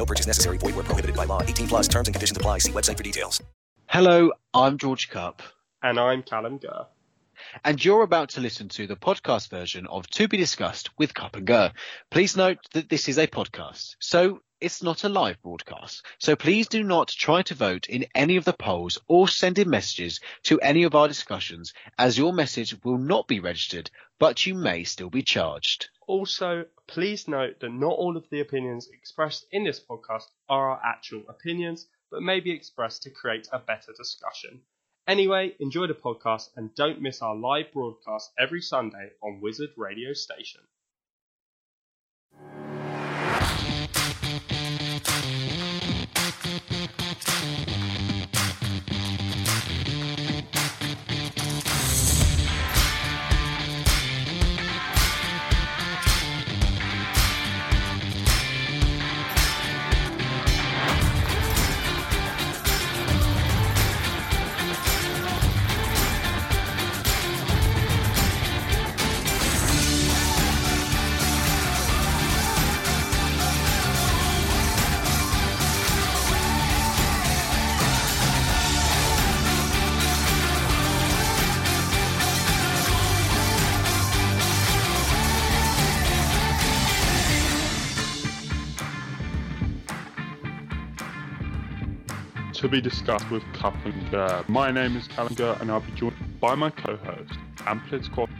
No purchase necessary. Void where prohibited by law. 18 plus terms and conditions apply. See website for details. Hello, I'm George Cup. And I'm Callum Gurr. And you're about to listen to the podcast version of To Be Discussed with Cup and Gurr. Please note that this is a podcast, so it's not a live broadcast. So please do not try to vote in any of the polls or send in messages to any of our discussions, as your message will not be registered, but you may still be charged. Also, please note that not all of the opinions expressed in this podcast are our actual opinions, but may be expressed to create a better discussion. Anyway, enjoy the podcast and don't miss our live broadcast every Sunday on Wizard Radio Station. Be discussed with Gurr. My name is Callum Gurr and I'll be joined by my co-host, Amplid Squad.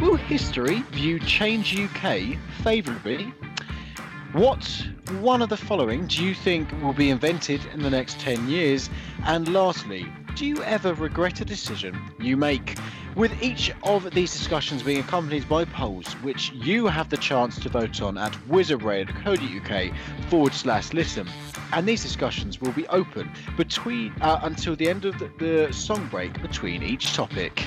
Will history view Change UK favourably? What one of the following do you think will be invented in the next 10 years? And lastly, do you ever regret a decision you make? With each of these discussions being accompanied by polls, which you have the chance to vote on at wizardradio.co.uk forward slash listen. And these discussions will be open between uh, until the end of the, the song break between each topic.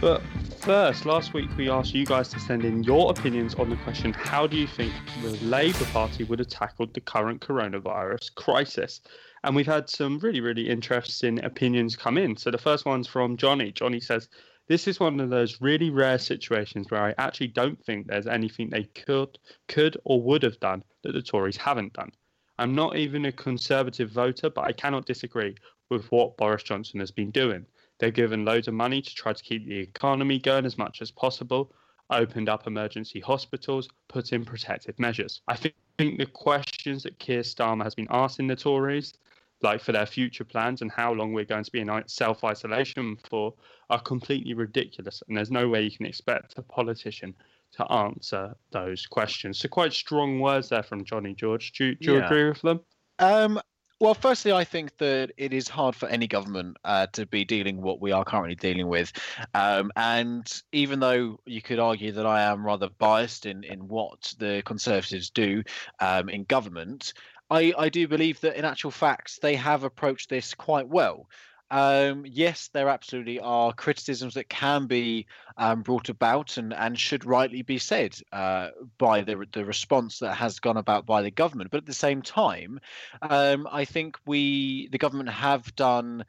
But first, last week we asked you guys to send in your opinions on the question how do you think the Labour Party would have tackled the current coronavirus crisis? And we've had some really, really interesting opinions come in. So the first one's from Johnny. Johnny says, This is one of those really rare situations where I actually don't think there's anything they could, could or would have done that the Tories haven't done. I'm not even a Conservative voter, but I cannot disagree with what Boris Johnson has been doing. They've given loads of money to try to keep the economy going as much as possible, opened up emergency hospitals, put in protective measures. I think the questions that Keir Starmer has been asking the Tories, like for their future plans and how long we're going to be in self isolation for, are completely ridiculous. And there's no way you can expect a politician to answer those questions. So, quite strong words there from Johnny George. Do, do you Yeah. agree with them? Um, well, firstly, I think that it is hard for any government uh, to be dealing what we are currently dealing with. Um, and even though you could argue that I am rather biased in, in what the Conservatives do um, in government, I, I do believe that in actual fact they have approached this quite well. Um, yes, there absolutely are criticisms that can be um, brought about and, and should rightly be said uh, by the the response that has gone about by the government. But at the same time, um, I think we the government have done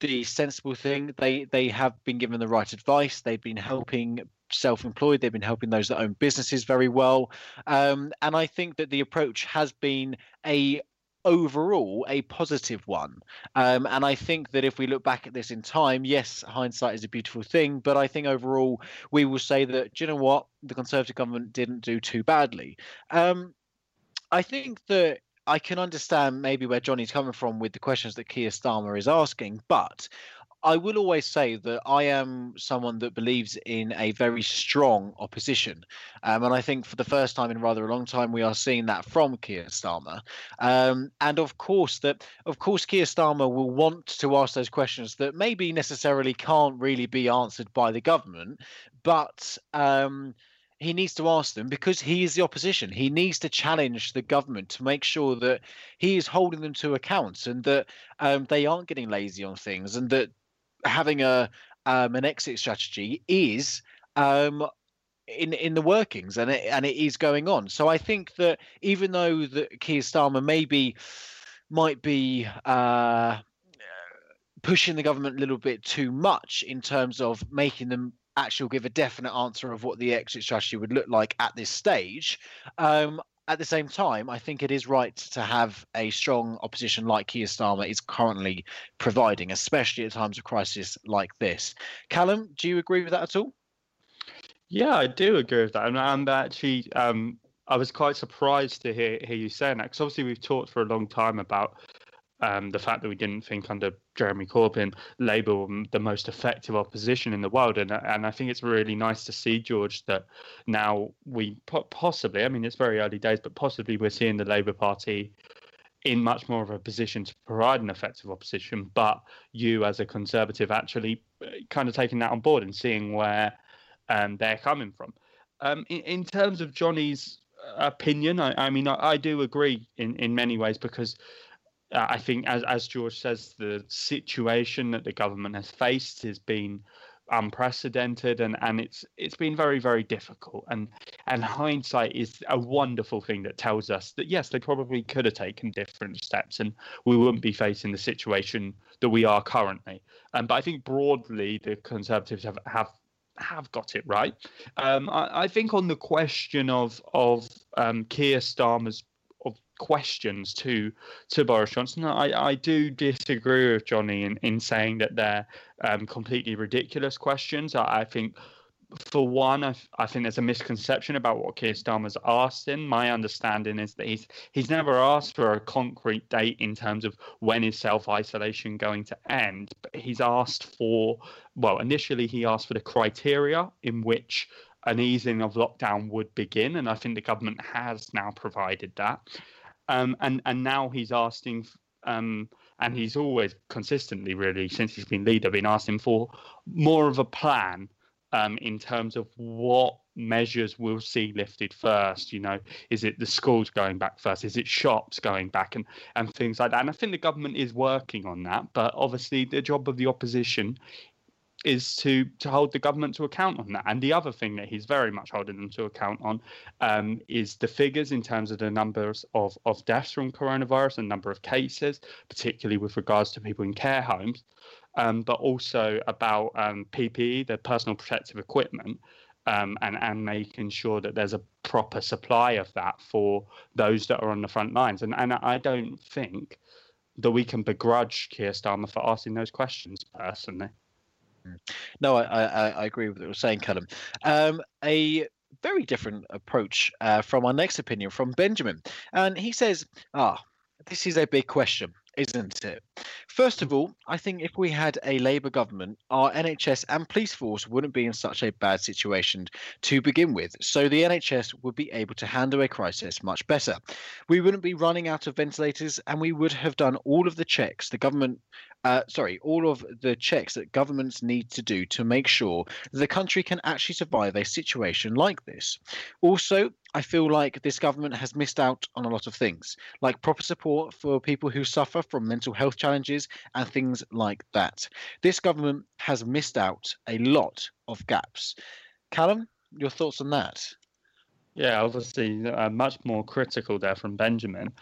the sensible thing. They they have been given the right advice. They've been helping self-employed. They've been helping those that own businesses very well. Um, and I think that the approach has been a overall a positive one. Um, and I think that if we look back at this in time, yes, hindsight is a beautiful thing, but I think overall we will say that, do you know what, the Conservative government didn't do too badly. Um, I think that I can understand maybe where Johnny's coming from with the questions that Keir Starmer is asking, but I will always say that I am someone that believes in a very strong opposition. Um, and I think for the first time in rather a long time, we are seeing that from Keir Starmer. Um, and of course, that of course, Keir Starmer will want to ask those questions that maybe necessarily can't really be answered by the government, but um, he needs to ask them because he is the opposition. He needs to challenge the government to make sure that he is holding them to account and that um, they aren't getting lazy on things and that having a um, an exit strategy is um, in in the workings and it, and it is going on. So I think that even though that Keir Starmer maybe might be uh, pushing the government a little bit too much in terms of making them actually give a definite answer of what the exit strategy would look like at this stage. Um, at the same time, I think it is right to have a strong opposition like Keir Starmer is currently providing, especially at times of crisis like this. Callum, do you agree with that at all? Yeah, I do agree with that. And I'm actually, um, I was quite surprised to hear, hear you saying that because obviously we've talked for a long time about um, the fact that we didn't think under Jeremy Corbyn Labour were the most effective opposition in the world, and and I think it's really nice to see George that now we possibly, I mean it's very early days, but possibly we're seeing the Labour Party in much more of a position to provide an effective opposition. But you, as a Conservative, actually uh, kind of taking that on board and seeing where um, they're coming from. Um, in, in terms of Johnny's opinion, I, I mean I, I do agree in in many ways because uh, I think, as as George says, the situation that the government has faced has been unprecedented and and it's it's been very very difficult. And and hindsight is a wonderful thing that tells us that yes they probably could have taken different steps and we wouldn't be facing the situation that we are currently. Um, but i think broadly the conservatives have have have got it right. Um, I, I, think on the question of of um, Keir Starmer's questions to to Boris Johnson. I, I do disagree with Johnny in, in saying that they're um, completely ridiculous questions. I, I think, for one, I, I, think there's a misconception about what Keir Starmer's asked him. My understanding is that he's he's never asked for a concrete date in terms of when is self isolation going to end. But he's asked for well, initially he asked for the criteria in which an easing of lockdown would begin, and I think the government has now provided that. Um, and and now he's asking, um, and he's always consistently, really, since he's been leader, been asking for more of a plan um, in terms of what measures we'll see lifted first. You know, is it the schools going back first? Is it shops going back and and things like that? And I think the government is working on that. But obviously, the job of the opposition is to to hold the government to account on that. And the other thing that he's very much holding them to account on um, is the figures in terms of the numbers of of deaths from coronavirus and number of cases, particularly with regards to people in care homes, um, but also about um, PPE, the personal protective equipment. Um, and and making sure that there's a proper supply of that for those that are on the front lines. And and I don't think that we can begrudge Keir Starmer for asking those questions personally. No, I, I, I agree with what you're saying, Callum. Um, a very different approach uh, from our next opinion from Benjamin. And he says, Ah, this is a big question, isn't it? First of all, I think if we had a Labour government, our NHS and police force wouldn't be in such a bad situation to begin with. So the NHS would be able to handle a crisis much better. We wouldn't be running out of ventilators and we would have done all of the checks the government uh, sorry, all of the checks that governments need to do to make sure the country can actually survive a situation like this. Also, I feel like this government has missed out on a lot of things, like proper support for people who suffer from mental health challenges and things like that. This government has missed out a lot of gaps. Callum, your thoughts on that? Yeah, obviously, uh, much more critical there from Benjamin.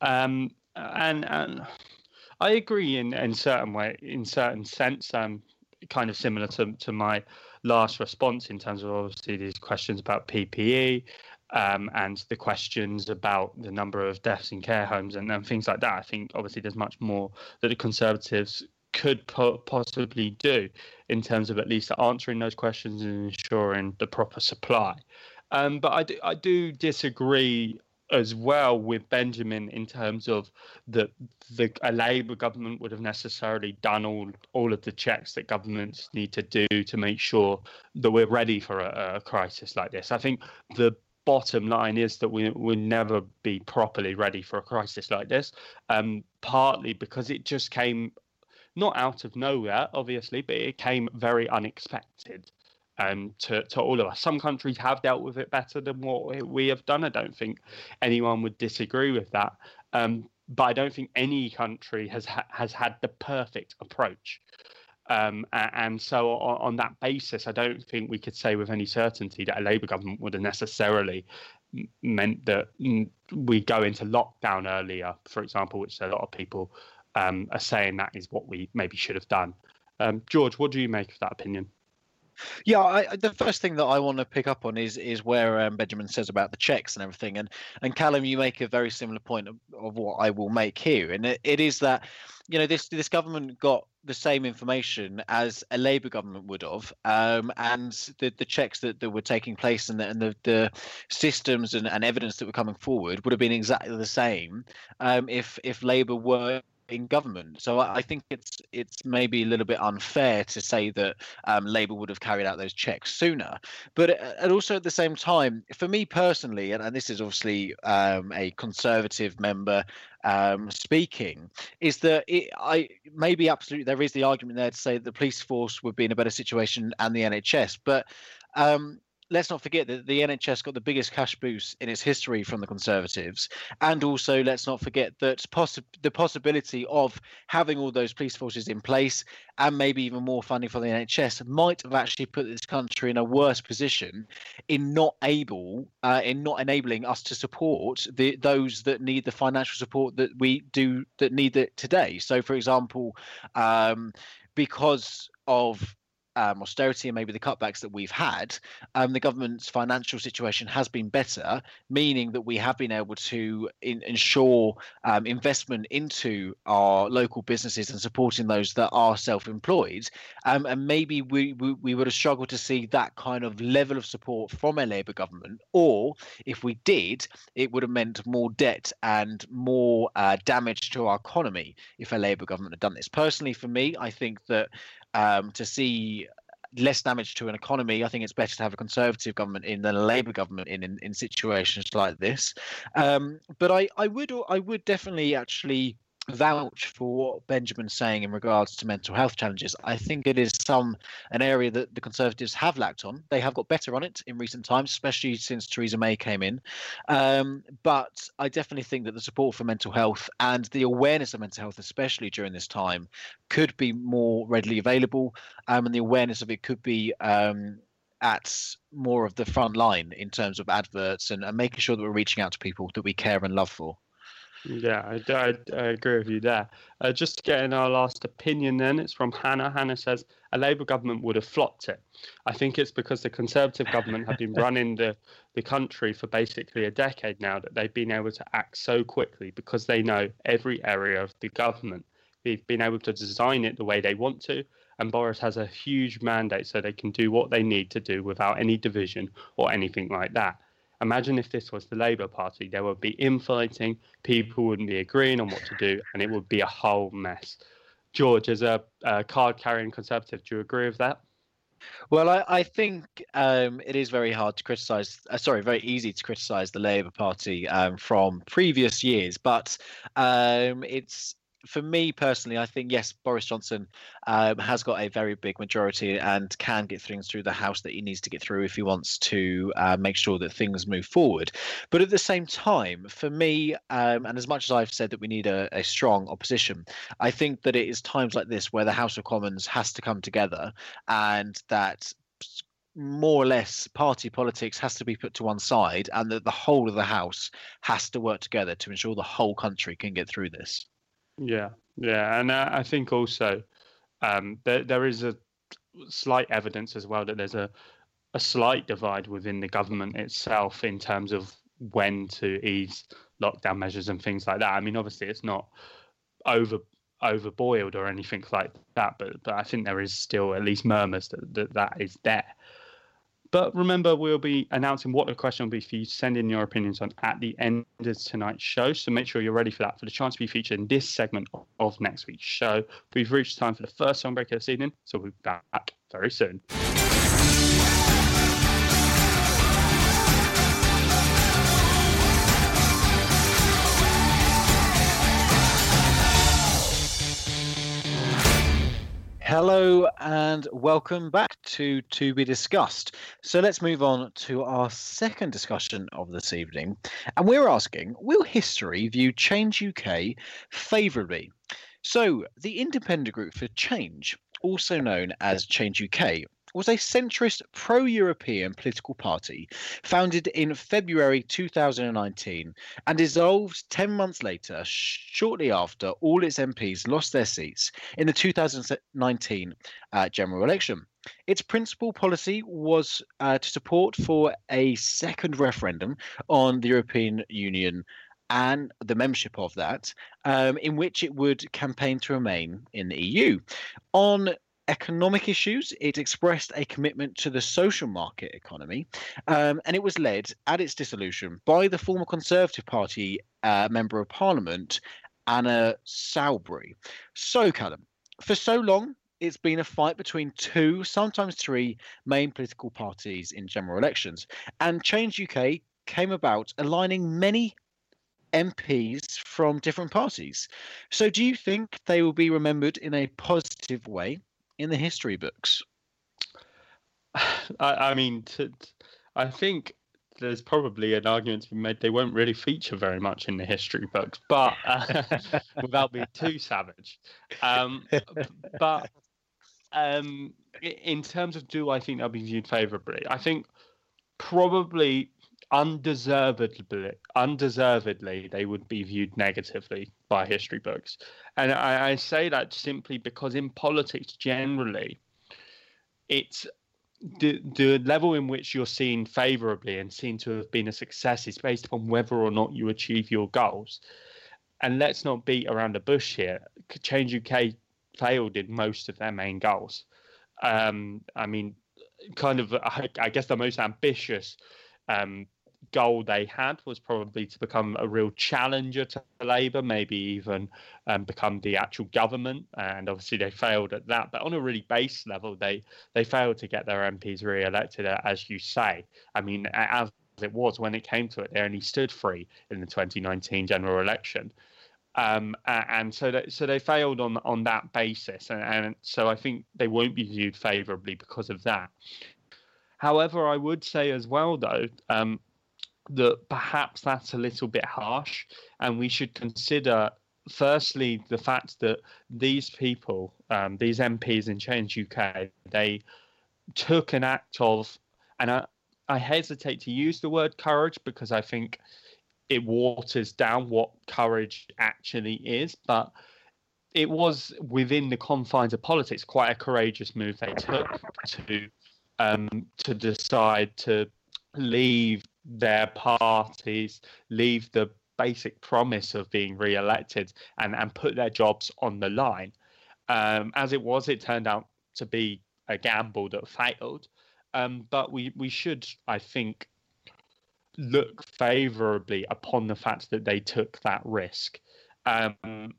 Um, and, and I agree in in certain way, in certain sense. Um, kind of similar to to my last response in terms of obviously these questions about PPE. Um, and the questions about the number of deaths in care homes and, and things like that. I think obviously there's much more that the Conservatives could po- possibly do in terms of at least answering those questions and ensuring the proper supply. Um, but I do, I do disagree as well with Benjamin in terms of that the a Labour government would have necessarily done all all of the checks that governments need to do to make sure that we're ready for a, a crisis like this. I think the bottom line is that we will never be properly ready for a crisis like this. Um, partly because it just came not out of nowhere, obviously, but it came very unexpected um, to, to all of us. Some countries have dealt with it better than what we have done. I don't think anyone would disagree with that. Um, but I don't think any country has ha- has had the perfect approach. Um, and so, on, that basis, I don't think we could say with any certainty that a Labour government would have necessarily meant that we go into lockdown earlier, for example, which a lot of people um, are saying that is what we maybe should have done. Um, George, what do you make of that opinion? Yeah, I, the first thing that I want to pick up on is is where um, Benjamin says about the checks and everything, and and Callum, you make a very similar point of, of what I will make here, and it, it is that you know this this government got the same information as a Labour government would have, um, and the the checks that, that were taking place and the and the, the systems and, and evidence that were coming forward would have been exactly the same um, if if Labour were in government. So I think it's it's maybe a little bit unfair to say that um, Labour would have carried out those checks sooner. But uh, and also at the same time, for me personally, and, and this is obviously um, a Conservative member um, speaking, is that it, I maybe absolutely there is the argument there to say the police force would be in a better situation and the NHS, but um, let's not forget that the NHS got the biggest cash boost in its history from the Conservatives, and also let's not forget that the possibility of having all those police forces in place and maybe even more funding for the NHS might have actually put this country in a worse position in not able, uh, in not enabling us to support the those that need the financial support that we do that need it today. So, for example, um, because of um, austerity and maybe the cutbacks that we've had, um, the government's financial situation has been better, meaning that we have been able to in, ensure um, investment into our local businesses and supporting those that are self-employed. Um, and maybe we, we, we would have struggled to see that kind of level of support from a Labour government, or if we did, it would have meant more debt and more uh, damage to our economy if a Labour government had done this. Personally, for me, I think that um, to see less damage to an economy, I think it's better to have a conservative government in than a Labour government in in, in situations like this. Um, but I, I would I would definitely actually vouch for what Benjamin's saying in regards to mental health challenges. I think it is some an area that the Conservatives have lacked on. They have got better on it in recent times, especially since Theresa May came in. Um, but I definitely think that the support for mental health and the awareness of mental health, especially during this time, could be more readily available, um, and the awareness of it could be. Um, at more of the front line in terms of adverts and, and making sure that we're reaching out to people that we care and love for. Yeah, I, I, I, agree with you there. Uh, just to get in our last opinion, then, it's from Hannah. Hannah says a Labour government would have flopped it. I think it's because the Conservative government have been running the, the country for basically a decade now that they've been able to act so quickly because they know every area of the government. They've been able to design it the way they want to, and Boris has a huge mandate so they can do what they need to do without any division or anything like that. Imagine if this was the Labour Party. There would be infighting, people wouldn't be agreeing on what to do, and it would be a whole mess. George, as a, a card carrying Conservative, do you agree with that? Well, I, I think um, it is very hard to criticise. Uh, sorry, very easy to criticise the Labour Party um, from previous years, but um, it's for me personally, I think yes, Boris Johnson um, has got a very big majority and can get things through the House that he needs to get through if he wants to uh, make sure that things move forward. But at the same time, for me, um, and as much as I've said that we need a, a strong opposition, I think that it is times like this where the House of Commons has to come together and that more or less party politics has to be put to one side and that the whole of the house has to work together to ensure the whole country can get through this yeah, yeah, and I think also um, there there is a slight evidence as well that there's a a slight divide within the government itself in terms of when to ease lockdown measures and things like that. I mean, obviously, it's not over overboiled or anything like that, but but I think there is still at least murmurs that that, that is there. But remember, we'll be announcing what the question will be for you to send in your opinions on at the end of tonight's show. So make sure you're ready for that, for the chance to be featured in this segment of next week's show. We've reached time for the first song break of this evening, so we'll be back very soon. Hello and welcome back to To Be Discussed. So let's move on to our second discussion of this evening. And we're asking Will history view Change UK favourably? So, the Independent Group for Change, also known as Change UK, was a centrist pro European political party founded in February 2019 and dissolved 10 months later, shortly after all its MPs lost their seats in the 2019 uh, general election. Its principal policy was uh, to support for a second referendum on the European Union and the membership of that, um, in which it would campaign to remain in the EU. On economic issues. It expressed a commitment to the social market economy, um, and it was led at its dissolution by the former Conservative Party uh, member of Parliament, Anna Soubry. So, Callum, for so long, it's been a fight between two, sometimes three, main political parties in general elections, and Change UK came about aligning many MPs from different parties. So, do you think they will be remembered in a positive way in the history books? I, I mean, to, I think there's probably an argument to be made they won't really feature very much in the history books, but uh, without being too savage. Um, but um, in terms of do I think they'll be viewed favourably, I think probably undeservedly, undeservedly, they would be viewed negatively by history books. And I, I say that simply because in politics generally, it's the the level in which you're seen favorably and seen to have been a success is based upon whether or not you achieve your goals. And let's not beat around the bush here. Change UK failed in most of their main goals. Um, I mean, kind of, I, I guess the most ambitious um, goal they had was probably to become a real challenger to Labour, maybe even um, become the actual government. And obviously, they failed at that. But on a really base level, they they failed to get their MPs re-elected, as you say. I mean, as it was when it came to it, they only stood free in the 2019 general election. Um, and so that, so they failed on on that basis, and, and so I think they won't be viewed favourably because of that. However, I would say as well, though, um, that perhaps that's a little bit harsh, and we should consider firstly the fact that these people, um, these MPs in Change UK, they took an act of, and I, I hesitate to use the word courage because I think it waters down what courage actually is, but it was within the confines of politics quite a courageous move they took to um, to decide to leave their parties, leave the basic promise of being re-elected and, and put their jobs on the line. Um, as it was, it turned out to be a gamble that failed. Um, but we, we should, I think, look favourably upon the fact that they took that risk. Um,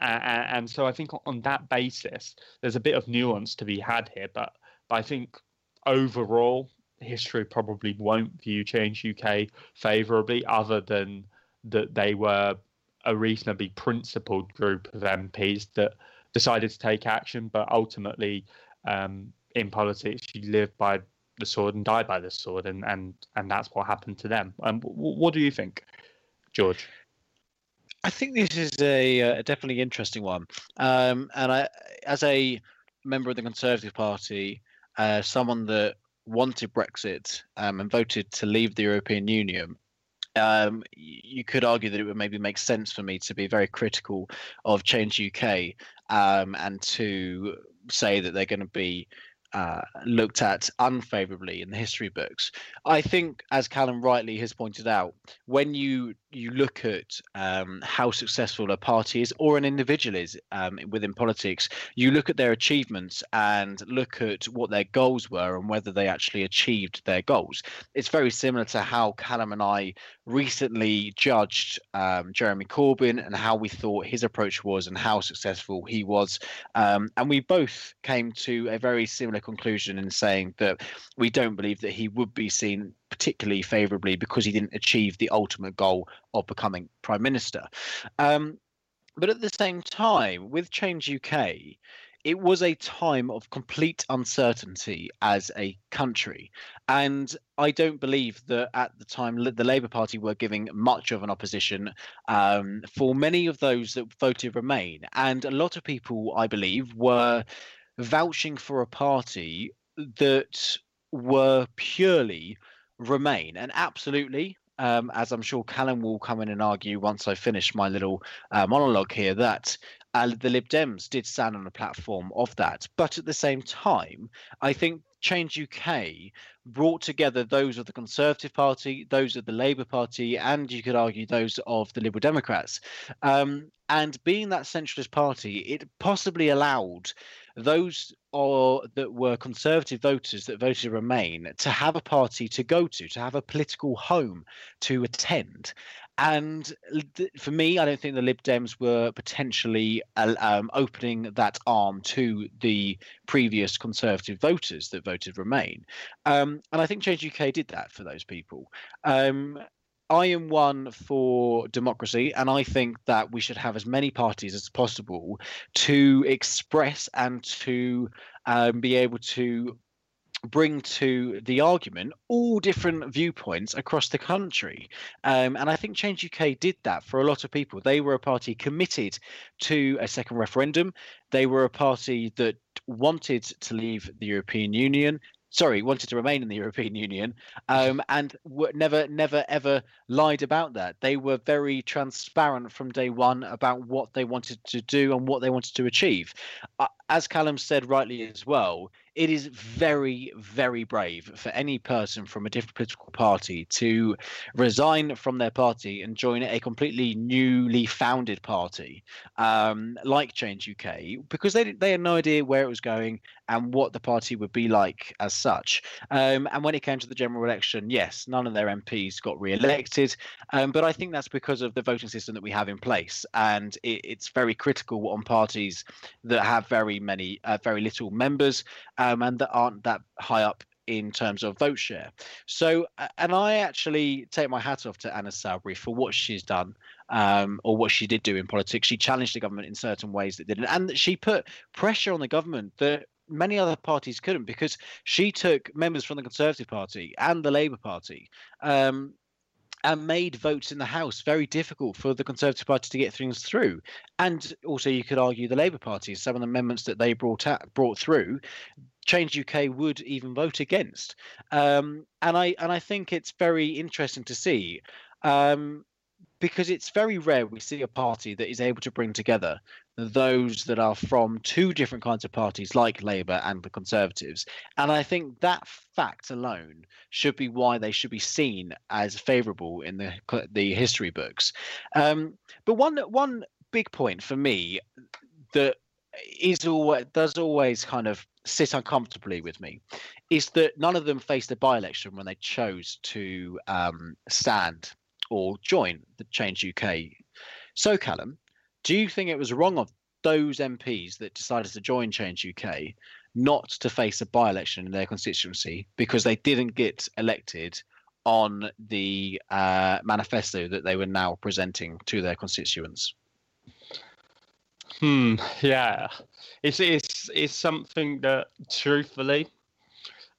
and, so I think on that basis, there's a bit of nuance to be had here. But, but I think overall, history probably won't view Change UK favourably, other than that they were a reasonably principled group of MPs that decided to take action, but ultimately, um, in politics, you live by the sword and die by the sword, and and and that's what happened to them. Um, what do you think, George? I think this is a, a definitely interesting one, um, and I, as a member of the Conservative Party, uh, someone that wanted Brexit um, and voted to leave the European Union, um, you could argue that it would maybe make sense for me to be very critical of Change UK um, and to say that they're going to be uh, looked at unfavorably in the history books. I think, as Callum rightly has pointed out, when you you look at um, how successful a party is or an individual is um, within politics, you look at their achievements and look at what their goals were and whether they actually achieved their goals. It's very similar to how Callum and I recently judged um, Jeremy Corbyn and how we thought his approach was and how successful he was. Um, and we both came to a very similar conclusion in saying that we don't believe that he would be seen particularly favourably because he didn't achieve the ultimate goal of becoming prime minister. Um, but at the same time, with Change UK, it was a time of complete uncertainty as a country. And I don't believe that at the time the Labour Party were giving much of an opposition um, for many of those that voted Remain. And a lot of people, I believe, were vouching for a party that were purely remain. And absolutely, um, as I'm sure Callum will come in and argue once I finish my little uh, monologue here, that uh, the Lib Dems did stand on a platform of that. But at the same time, I think Change UK brought together those of the Conservative Party, those of the Labour Party, and you could argue those of the Liberal Democrats. Um, and being that centralist party, it possibly allowed those or that were conservative voters that voted Remain to have a party to go to, to have a political home to attend. And for me, I don't think the Lib Dems were potentially uh, um, opening that arm to the previous Conservative voters that voted Remain. Um, and I think Change UK did that for those people. Um, I am one for democracy, and I think that we should have as many parties as possible to express and to um, be able to bring to the argument all different viewpoints across the country. Um, and I think Change UK did that for a lot of people. They were a party committed to a second referendum. They were a party that wanted to leave the European Union sorry, wanted to remain in the European Union, um, and never, never, ever lied about that. They were very transparent from day one about what they wanted to do and what they wanted to achieve. As Callum said rightly as well, it is very, very brave for any person from a different political party to resign from their party and join a completely newly founded party um, like Change UK because they they had no idea where it was going and what the party would be like as such. Um, and when it came to the general election, yes, none of their MPs got re-elected, um, but I think that's because of the voting system that we have in place, and it, it's very critical on parties that have very many, uh, very little members um, and that aren't that high up in terms of vote share. So, and I actually take my hat off to Anna Soubry for what she's done um, or what she did do in politics. She challenged the government in certain ways that didn't, and she put pressure on the government that many other parties couldn't because she took members from the Conservative Party and the Labour Party. Um, and made votes in the House very difficult for the Conservative Party to get things through. And also, you could argue the Labour Party, some of the amendments that they brought out, brought through, Change UK would even vote against. Um, and I and I think it's very interesting to see. Um, because it's very rare we see a party that is able to bring together those that are from two different kinds of parties like Labour and the Conservatives. And I think that fact alone should be why they should be seen as favourable in the the history books. Um, but one one big point for me that is always does always kind of sit uncomfortably with me is that none of them faced a by-election when they chose to um, stand or join the Change UK. So, Callum, do you think it was wrong of those MPs that decided to join Change UK not to face a by election in their constituency because they didn't get elected on the uh, manifesto that they were now presenting to their constituents? Hmm. Yeah, it's it's it's something that truthfully,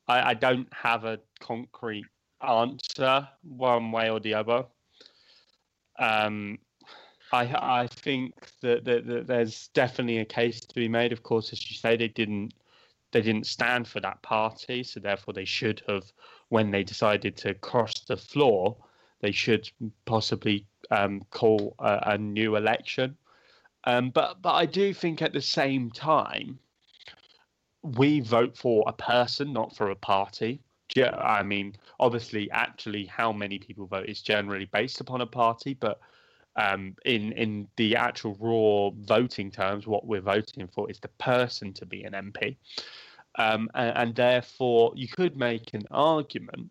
I, I don't have a concrete answer one way or the other. Um, I I think that, that, that there's definitely a case to be made. Of course, as you say, they didn't they didn't stand for that party, so therefore they should have, when they decided to cross the floor, they should possibly um, call a, a, new election. Um, but but I do think at the same time, we vote for a person, not for a party. I mean, obviously, actually, how many people vote is generally based upon a party, but um, in in the actual raw voting terms, what we're voting for is the person to be an MP, um, and, and, therefore you could make an argument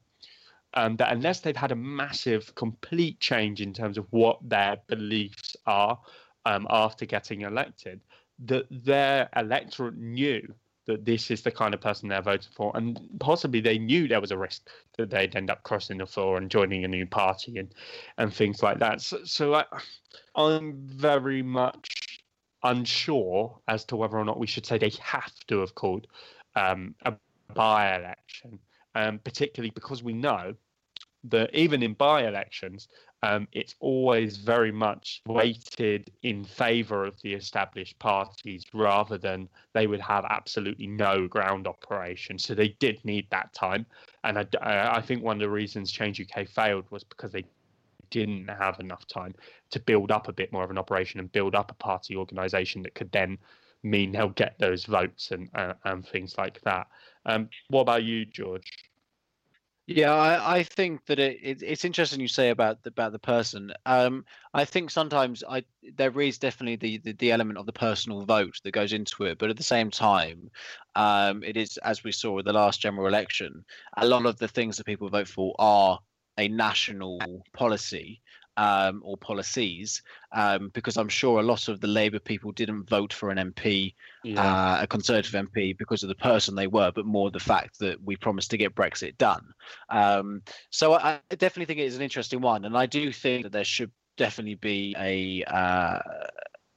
um, that unless they've had a massive, complete change in terms of what their beliefs are um, after getting elected, that their electorate knew that this is the kind of person they're voting for, and possibly they knew there was a risk that they'd end up crossing the floor and joining a new party and and things like that. So, so I, I'm very much unsure as to whether or not we should say they have to have called um, a by-election, um, particularly because we know that even in by-elections, um, it's always very much weighted in favour of the established parties rather than they would have absolutely no ground operation. So they did need that time. And I, I think one of the reasons Change UK failed was because they didn't have enough time to build up a bit more of an operation and build up a party organisation that could then mean they'll get those votes and uh, and things like that. Um, what about you, George? Yeah, I, I think that it, it, it's interesting you say about the, about the person. Um, I think sometimes I there is definitely the, the, the element of the personal vote that goes into it, but at the same time, um, it is as we saw with the last general election, a lot of the things that people vote for are a national policy um, or policies, um, because I'm sure a lot of the Labour people didn't vote for an MP, yeah. uh, a Conservative MP, because of the person they were, but more the fact that we promised to get Brexit done. Um, so I, I, definitely think it is an interesting one, and I do think that there should definitely be a, uh,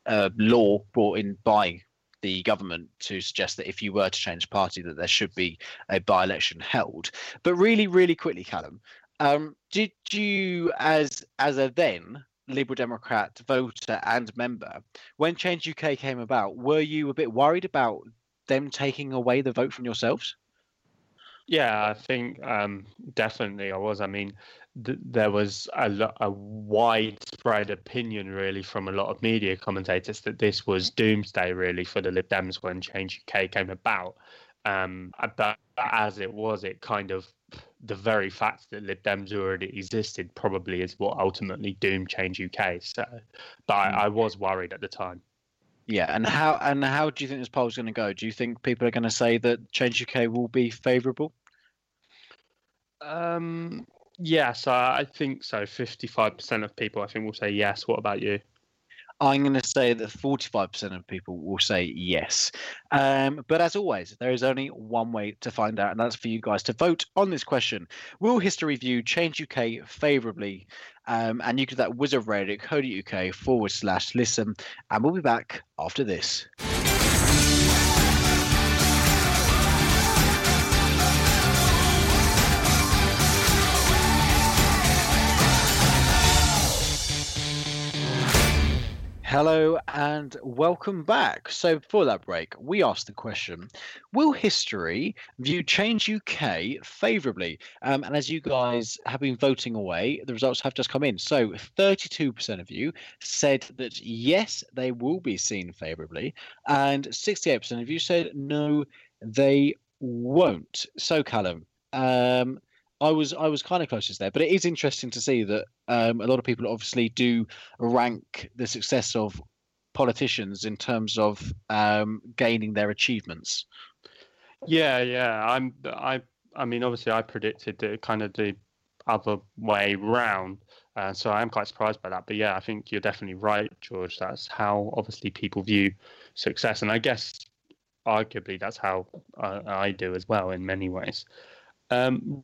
a law brought in by the government to suggest that if you were to change party that there should be a by-election held but really really quickly callum um, did you, as as a then Liberal Democrat voter and member, when Change UK came about, were you a bit worried about them taking away the vote from yourselves? Yeah, I think um, definitely I was. I mean, th- there was a, lo- a widespread opinion, really, from a lot of media commentators that this was doomsday, really, for the Lib Dems when Change UK came about. Um, but as it was, it kind of the very fact that Lib Dems already existed probably is what ultimately doomed Change UK. So, but I, hmm. I was worried at the time. Yeah, and how and how do you think this poll is going to go? Do you think people are going to say that Change UK will be favourable? Um, yes, I, I think so. Fifty-five percent of people, I think, will say yes. What about you? I'm going to say that 45% of people will say yes. Um, but as always, there is only one way to find out, and that's for you guys to vote on this question. Will history view change UK favourably? Um, and you can do that wizardradio.co.uk forward slash listen. And we'll be back after this. Hello and welcome back. So, before that break, we asked the question Will history view Change UK favourably? Um, and as you guys have been voting away, the results have just come in. So, 32% of you said that yes, they will be seen favourably, and 68% of you said no, they won't. So, Callum, um, I was I was kind of closest there, but it is interesting to see that um, a lot of people obviously do rank the success of politicians in terms of um, gaining their achievements. Yeah, yeah. I'm I I mean obviously I predicted the kind of the other way round. Uh, so I am quite surprised by that. But yeah, I think you're definitely right, George. That's how obviously people view success, and I guess arguably that's how I, I do as well in many ways. Um,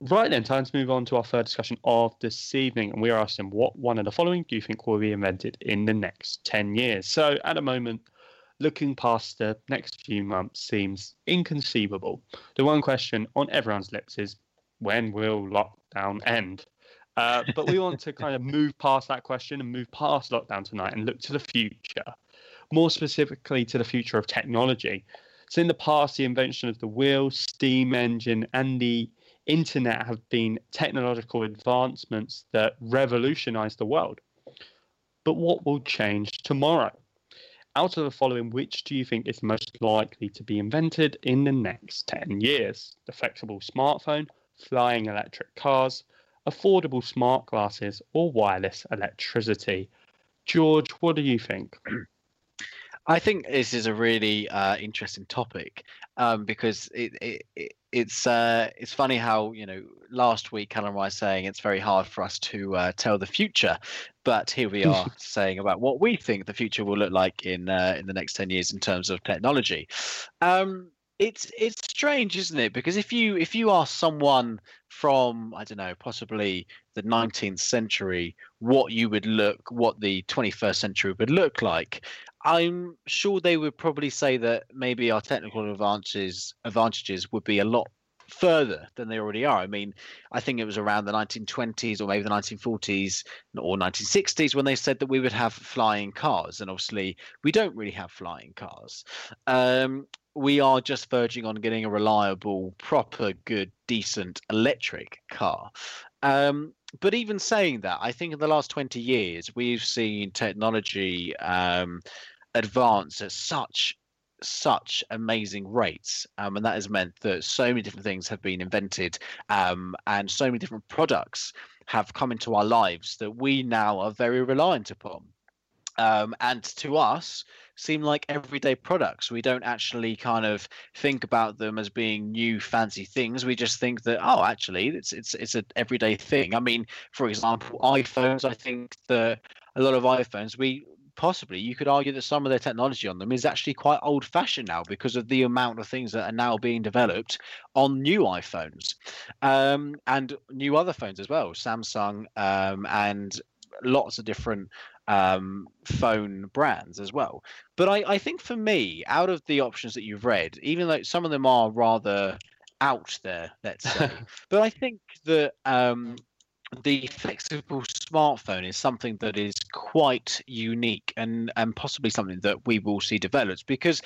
Right then, time to move on to our third discussion of this evening. And we are asking what one of the following do you think will be invented in the next 10 years? So at the moment, looking past the next few months seems inconceivable. The one question on everyone's lips is when will lockdown end? Uh, but we want to kind of move past that question and move past lockdown tonight and look to the future, more specifically to the future of technology. So, in the past, the invention of the wheel, steam engine, and the internet have been technological advancements that revolutionize the world. But what will change tomorrow? out of the following, which do you think is most likely to be invented in the next 10 years? The flexible smartphone, flying electric cars, affordable smart glasses, or wireless electricity? George, what do you think? I think this is a really uh, interesting topic um, because it, it, it it's uh, it's funny how you know last week Callum was saying it's very hard for us to uh, tell the future, but here we are saying about what we think the future will look like in uh, in the next ten years in terms of technology. Um, it's it's strange, isn't it? Because if you if you ask someone from I don't know, possibly the 19th century, what you would look, what the 21st century would look like, I'm sure they would probably say that maybe our technical advantages advantages would be a lot further than they already are. I mean, I think it was around the 1920s or maybe the 1940s or 1960s when they said that we would have flying cars, and obviously we don't really have flying cars. Um, we are just verging on getting a reliable, proper, good, decent electric car. Um, but even saying that, I think in the last 20 years, we've seen technology um, advance at such such amazing rates um, and that has meant that so many different things have been invented um, and so many different products have come into our lives that we now are very reliant upon. Um, and to us seem like everyday products. We don't actually kind of think about them as being new fancy things. We just think that oh actually it's it's it's an everyday thing. I mean for example iphones. I think that a lot of iphones we possibly you could argue that some of the technology on them is actually quite old fashioned now because of the amount of things that are now being developed on new iPhones um, and new other phones as well, Samsung um, and lots of different um, phone brands as well. But I, I think for me, out of the options that you've read, even though some of them are rather out there, let's say, but I think that um, the flexible smartphone is something that is quite unique and and possibly something that we will see developed because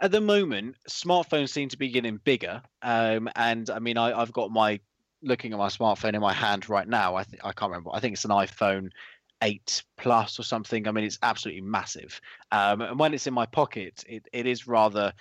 at the moment smartphones seem to be getting bigger. Um, and i mean I, i've got my looking at my smartphone in my hand right now i i can't remember i think it's an iphone 8 plus or something. I mean it's absolutely massive. Um, and when it's in my pocket it, it is rather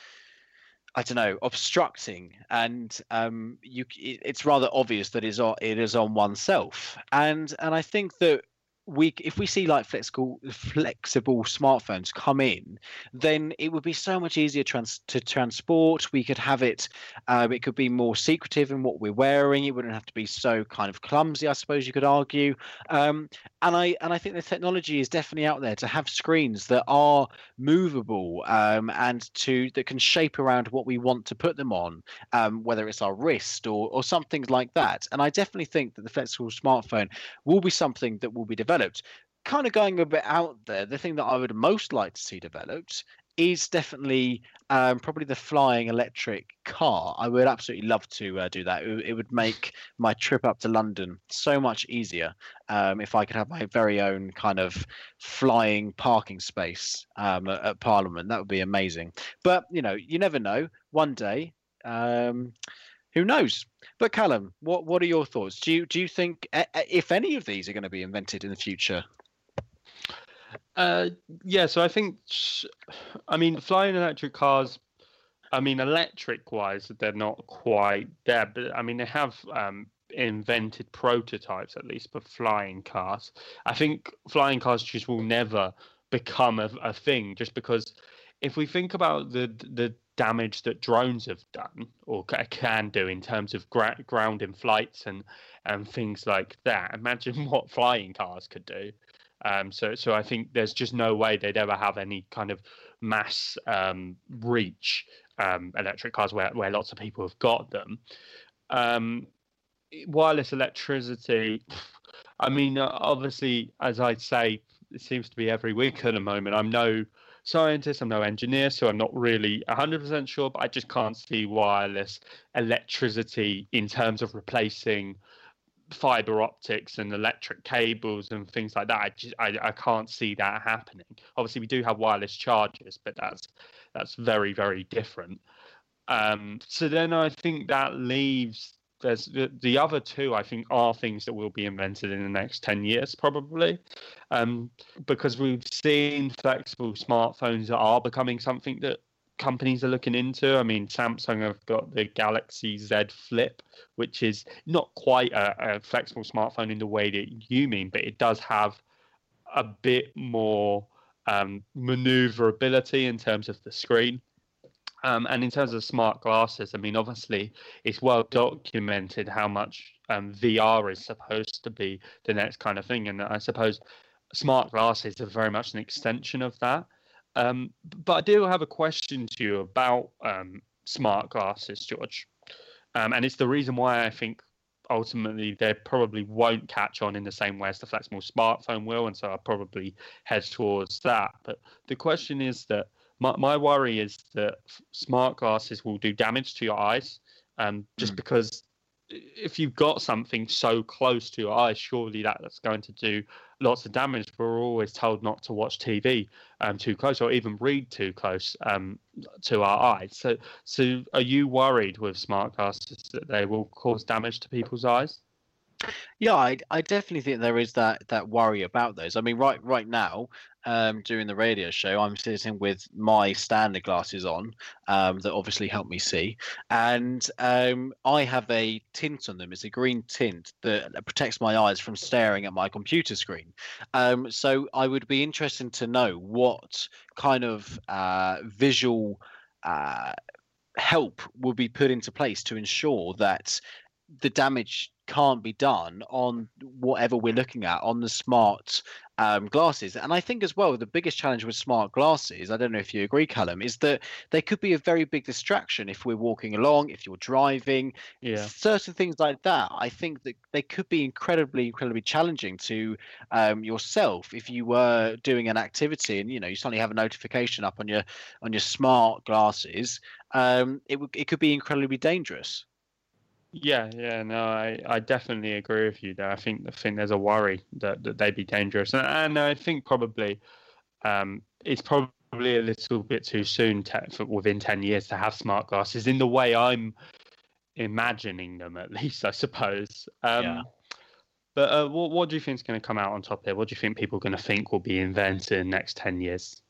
I don't know, obstructing, and um, you, it's rather obvious that it is on, it is on oneself, and and I think that we if we see like flexible flexible smartphones come in then it would be so much easier trans- to transport. We could have it um, it could be more secretive in what we're wearing. It wouldn't have to be so kind of clumsy i suppose you could argue. Um, and i and i think the technology is definitely out there to have screens that are movable um, and to that can shape around what we want to put them on um, whether it's our wrist or or something like that. And i definitely think that the flexible smartphone will be something that will be developed developed. Kind of going a bit out there, the thing that I would most like to see developed is definitely um, probably the flying electric car. I would absolutely love to uh, do that. It, it, would make my trip up to London so much easier um, if I could have my very own kind of flying parking space um, at, at, Parliament. That would be amazing. But you know, you never know. One day, um, who knows? But Callum, what what are your thoughts? Do you do you think if any of these are going to be invented in the future? Uh, yeah, so I think, I mean, flying electric cars. I mean, electric wise, they're not quite there, but I mean, they have um, invented prototypes at least for flying cars. I think flying cars just will never become a, a thing, just because if we think about the the damage that drones have done or can do in terms of gra- ground in flights and and things like that. Imagine what flying cars could do. Um, so so I think there's just no way they'd ever have any kind of mass um, reach um, electric cars where where lots of people have got them. Um, wireless electricity. I mean, uh, obviously, as I say, it seems to be every week at the moment. I'm no scientist, I'm no engineer, so I'm not really 100% sure, but I just can't see wireless electricity in terms of replacing fiber optics and electric cables and things like that. I just I, I can't see that happening. Obviously, we do have wireless chargers, but that's that's very very different. Um, so then I think that leaves there's the, the other two I think are things that will be invented in the next 10 years probably um, because we've seen flexible smartphones that are becoming something that companies are looking into. I mean, Samsung have got the Galaxy Z Flip, which is not quite a, a flexible smartphone in the way that you mean, but it does have a bit more um, maneuverability in terms of the screen. Um, and in terms of smart glasses, I mean, obviously, it's well documented how much um, VR is supposed to be the next kind of thing. And I suppose smart glasses are very much an extension of that. Um, but I do have a question to you about um, smart glasses, George. Um, and it's the reason why I think ultimately they probably won't catch on in the same way as the flexible smartphone will. And so I'll probably head towards that. But the question is that my, my worry is that smart glasses will do damage to your eyes um, just mm. because if you've got something so close to your eyes, surely that's going to do lots of damage. We're always told not to watch TV um, too close or even read too close um, to our eyes. So, so are you worried with smart glasses that they will cause damage to people's eyes? Yeah, I, I definitely think there is that that worry about those. I mean, right right now, um, during the radio show, I'm sitting with my standard glasses on um, that obviously help me see, and um, I have a tint on them. It's a green tint that protects my eyes from staring at my computer screen. Um, so I would be interested to know what kind of uh, visual. Uh, help will be put into place to ensure that the damage can't be done on whatever we're looking at on the smart um, glasses. And I think as well, the biggest challenge with smart glasses, I don't know if you agree, Callum, is that they could be a very big distraction if we're walking along, if you're driving, yeah. certain things like that. I think that they could be incredibly, incredibly challenging to um, yourself if you were doing an activity and you know you suddenly have a notification up on your on your smart glasses. Um, it would it could be incredibly dangerous. Yeah, yeah, no, I, I definitely agree with you there. I think I think there's a worry that, that they'd be dangerous, and, and I think probably um, it's probably a little bit too soon to, for within ten years to have smart glasses in the way I'm imagining them, at least I suppose. Um, yeah. But uh, what what do you think is going to come out on top here? What do you think people are going to think will be invented in the next ten years?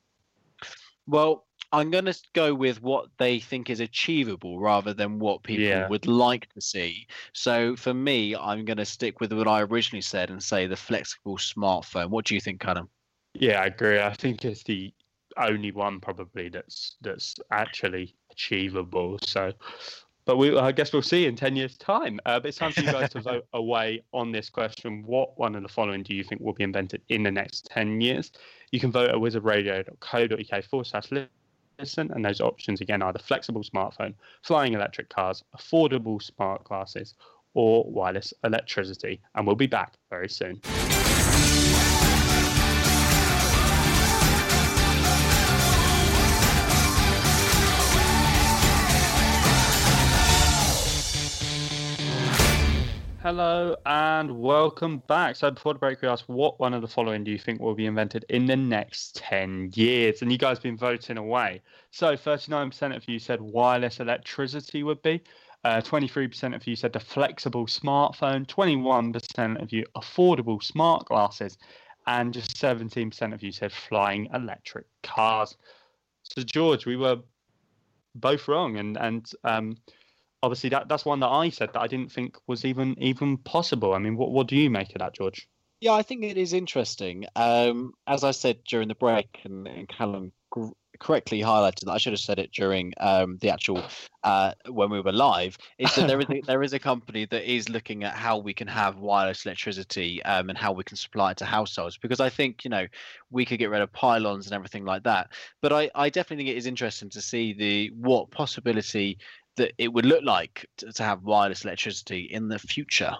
Well, I'm going to go with what they think is achievable rather than what people yeah. would like to see. So for me, I'm going to stick with what I originally said and say the flexible smartphone. What do you think, Adam? Yeah, I agree. I think it's the only one probably that's that's actually achievable. So, but we I guess we'll see in ten years' time. Uh, but it's time for you guys to vote away on this question. What one of the following do you think will be invented in the next ten years? You can vote at wizardradio.co.uk forward slash and those options again are the flexible smartphone, flying electric cars, affordable smart glasses, or wireless electricity. And we'll be back very soon. Hello and welcome back. So before the break, we asked what one of the following do you think will be invented in the next 10 years? And you guys have been voting away. So 39% of you said wireless electricity would be. Uh, 23% of you said the flexible smartphone. 21% of you affordable smart glasses. And just 17% of you said flying electric cars. So George, we were both wrong. And, and, um, obviously that that's one that I said that I didn't think was even even possible. I mean, what what do you make of that, George? Yeah, I think it is interesting. Um, as I said during the break, and, and Callum gr- correctly highlighted that I should have said it during um, the actual uh, when we were live. Is that there is a, there is a company that is looking at how we can have wireless electricity um, and how we can supply it to households. Because I think you know we could get rid of pylons and everything like that. But I, I definitely think it is interesting to see the what possibility that it would look like to, to have wireless electricity in the future.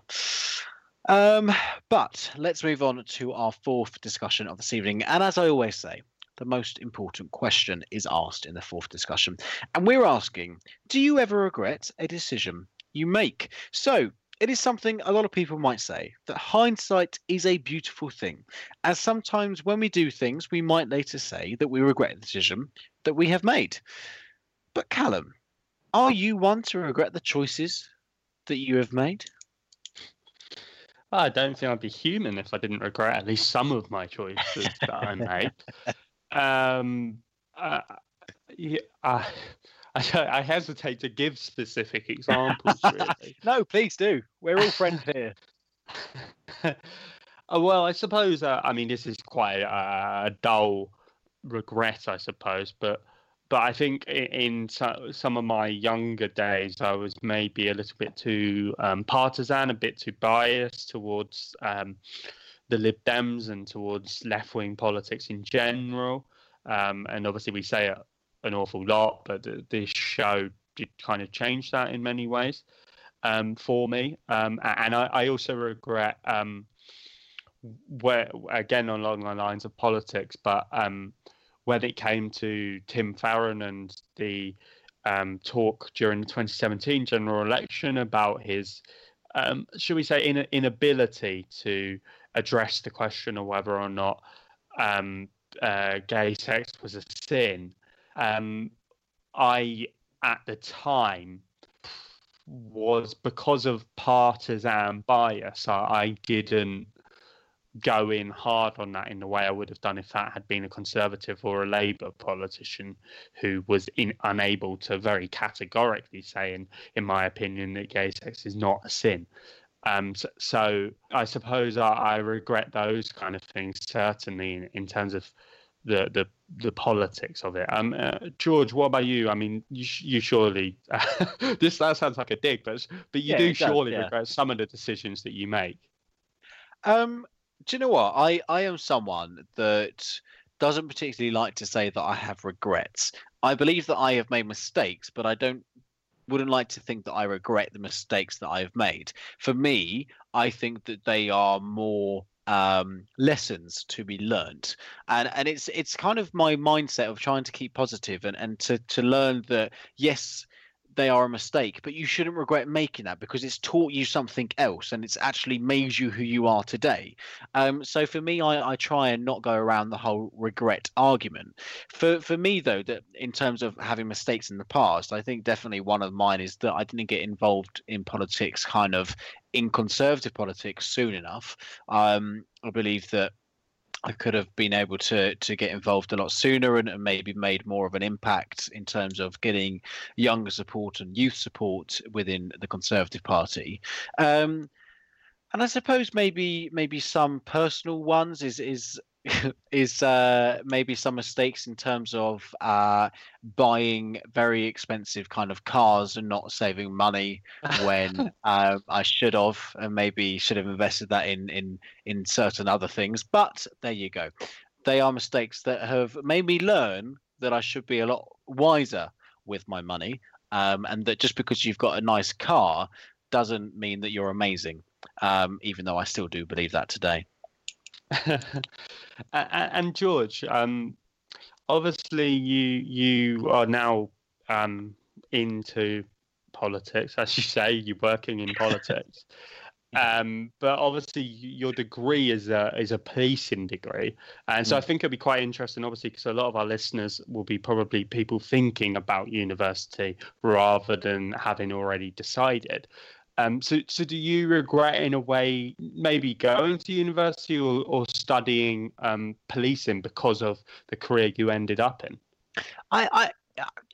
Um, but let's move on to our fourth discussion of this evening. And as I always say, the most important question is asked in the fourth discussion. And we're asking Do you ever regret a decision you make? So, it is something a lot of people might say that hindsight is a beautiful thing, as sometimes when we do things, we might later say that we regret the decision that we have made. But, Callum, are you one to regret the choices that you have made? I don't think I'd be human if I didn't regret at least some of my choices that I made. Um, uh, yeah, I, I, I hesitate to give specific examples. Really. no, please do. We're all friends here. Uh, well, I suppose. Uh, I mean, this is quite a, a dull regret, I suppose, but but I think in, some of my younger days, I was maybe a little bit too um, partisan, a bit too biased towards um, the Lib Dems and towards left wing politics in general. Um, and obviously, we say it an awful lot, but this show did kind of change that in many ways um, for me. Um, and I, I, also regret um, where again along the lines of politics, but um, when it came to Tim Farron and the um, talk during the 2017 general election about his, um, should we say, in, inability to address the question of whether or not um, uh, gay sex was a sin, um, I at the time was because of partisan bias. I, I didn't go in hard on that in the way I would have done if that had been a Conservative or a Labour politician who was in, unable to very categorically say, in, in my opinion, that gay sex is not a sin. Um, so, so I suppose I, I, regret those kind of things certainly in, in terms of the the the politics of it. Um, uh, George, what about you? I mean, you, you surely this that sounds like a dig, but but you yeah, do surely yeah. regret some of the decisions that you make. Um, do you know what? I, I am someone that doesn't particularly like to say that I have regrets. I believe that I have made mistakes, but I don't wouldn't like to think that I regret the mistakes that I have made. For me, I think that they are more um, lessons to be learnt, and and it's it's kind of my mindset of trying to keep positive and and to to learn that yes, they are a mistake, but you shouldn't regret making that because it's taught you something else and it's actually made you who you are today. Um, so for me, I, I try and not go around the whole regret argument. For for me though, that in terms of having mistakes in the past, I think definitely one of mine is that I didn't get involved in politics kind of in conservative politics soon enough. Um, I believe that I could have been able to to get involved a lot sooner and, and, maybe made more of an impact in terms of getting younger support and youth support within the Conservative Party. Um, and I suppose maybe maybe some personal ones is is is uh, maybe some mistakes in terms of uh, buying very expensive kind of cars and not saving money when uh, I should have, and maybe should have invested that in in in certain other things. But there you go. They are mistakes that have made me learn that I should be a lot wiser with my money, um, and that just because you've got a nice car doesn't mean that you're amazing. Um, even though I still do believe that today. and George, um, obviously you you are now um, into politics, as you say, you're working in politics. Um, but obviously, your degree is a is a policing degree, and so mm. I think it'll be quite interesting. Obviously, because a lot of our listeners will be probably people thinking about university rather than having already decided. Um, so, so do you regret, in a way, maybe going to university or, or studying um, policing because of the career you ended up in? I, I,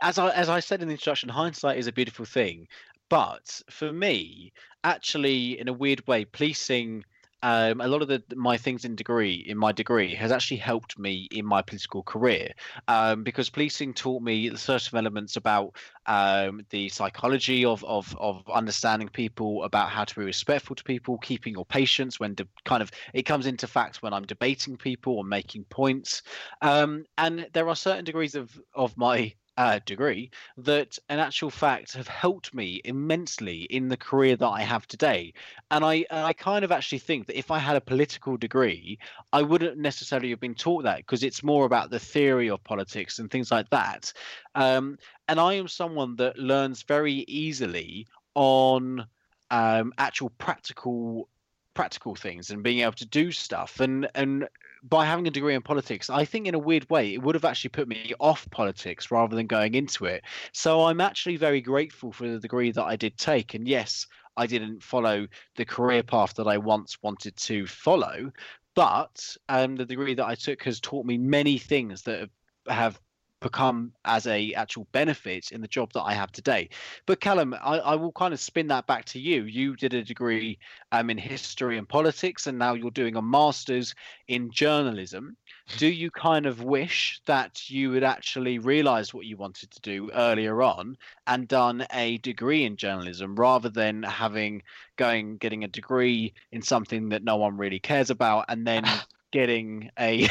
as I, as I said in the introduction, hindsight is a beautiful thing. But for me, actually, in a weird way, policing um, a lot of the my things in degree in my degree has actually helped me in my political career um, because policing taught me certain elements about um, the psychology of, of of understanding people about how to be respectful to people keeping your patience when de- kind of it comes into fact when i'm debating people or making points. Um, and there are certain degrees of of my uh, degree that in actual fact have helped me immensely in the career that I have today. And I and I kind of actually think that if I had a political degree, I wouldn't necessarily have been taught that because it's more about the theory of politics and things like that. Um, and I am someone that learns very easily on um, actual practical practical things and being able to do stuff and and by having a degree in politics, I think in a weird way, it would have actually put me off politics rather than going into it. So I'm actually very grateful for the degree that I did take. And yes, I didn't follow the career path that I once wanted to follow. But um, the degree that I took has taught me many things that have become as a actual benefit in the job that I have today. But Callum, I, I will kind of spin that back to you. You did a degree um, in history and politics, and now you're doing a master's in journalism. Do you kind of wish that you had actually realized what you wanted to do earlier on and done a degree in journalism rather than having going getting a degree in something that no one really cares about and then getting a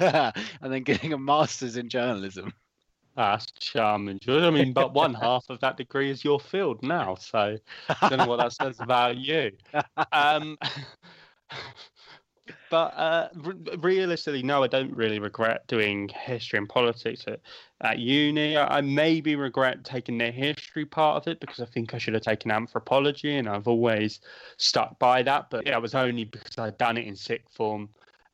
and then getting a master's in journalism. That's charming. I mean, but one half of that degree is your field now, so I don't know what that says about you. Um, but uh, re- realistically, no, I don't really regret doing history and politics at, at uni. I, I maybe regret taking the history part of it because I think I should have taken anthropology, and I've always stuck by that. But yeah, it was only because I'd done it in sixth form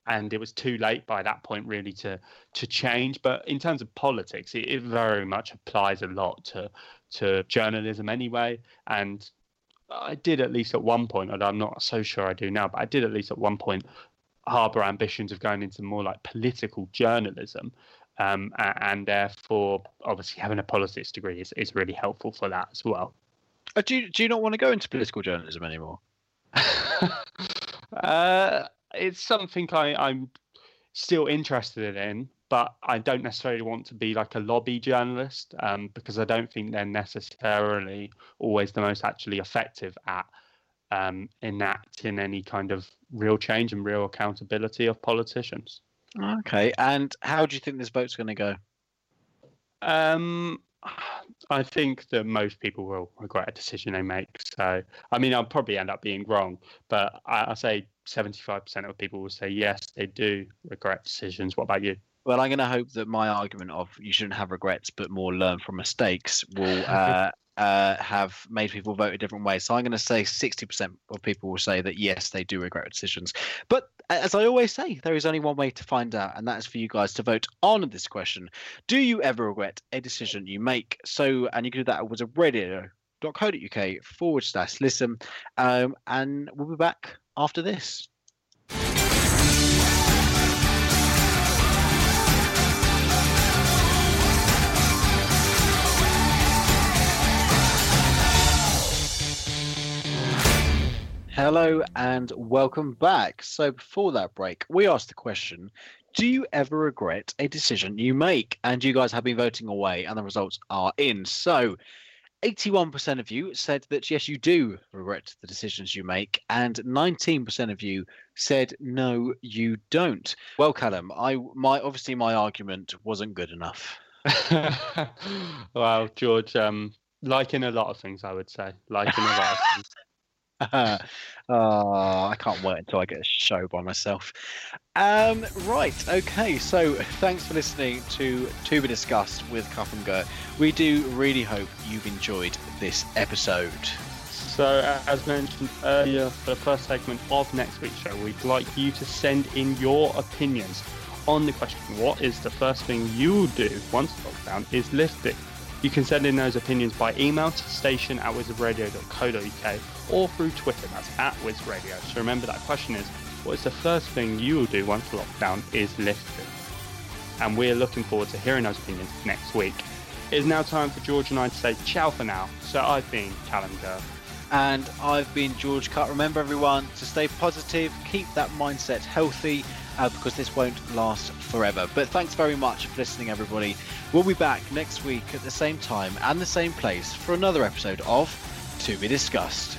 and it was too late by that point really to to change. But in terms of politics it, it, very much applies a lot to to journalism anyway. And i did at least at one point and i'm not so sure i do now but i did at least at one point harbor ambitions of going into more like political journalism. Um, and, therefore obviously having a politics degree is, is really helpful for that as well. Uh, do, you, do you not want to go into political journalism anymore? Uh, it's something I, I'm still interested in, but I don't necessarily want to be like a lobby journalist um, because I don't think they're necessarily always the most actually effective at um, enacting any kind of real change and real accountability of politicians. Okay, and how do you think this vote's going to go? Um, I think that most people will regret a decision they make. So, I mean, I'll probably end up being wrong, but I, I say 75% of people will say yes, they do regret decisions. What about you? Well, I'm going to hope that my argument of you shouldn't have regrets, but more learn from mistakes will uh, uh, have made people vote a different way. So I'm going to say 60% of people will say that yes, they do regret decisions. But as I always say, there is only one way to find out, and that is for you guys to vote on this question. Do you ever regret a decision you make? So, and you can do that wizardradio.co.uk forward slash listen. Um, and we'll be back after this. Hello and welcome back. So, before that break, we asked the question Do you ever regret a decision you make? And you guys have been voting away, and the results are in. So, 81% of you said that yes, you do regret the decisions you make, and 19% of you said no, you don't. Well, Callum, I my obviously my argument wasn't good enough. well, George, um, like in a lot of things, I would say, like in a lot of things. Oh, I can't wait until I get a show by myself. Um, right, okay. So thanks for listening to To Be Discussed with Cup and Gert. We do really hope you've enjoyed this episode. So, as mentioned earlier, for the first segment of next week's show, we'd like you to send in your opinions on the question what is the first thing you'll do once lockdown is lifted? You can send in those opinions by email to station at wizardradio.co.uk or through Twitter, that's at wizradio. So remember that question is, what is the first thing you will do once lockdown is lifted? And we're looking forward to hearing those opinions next week. It is now time for George and I to say ciao for now. So I've been Callum Gert. And I've been George Cut. Remember, everyone, to stay positive, keep that mindset healthy, uh, because this won't last forever. But thanks very much for listening, everybody. We'll be back next week at the same time and the same place for another episode of To Be Discussed.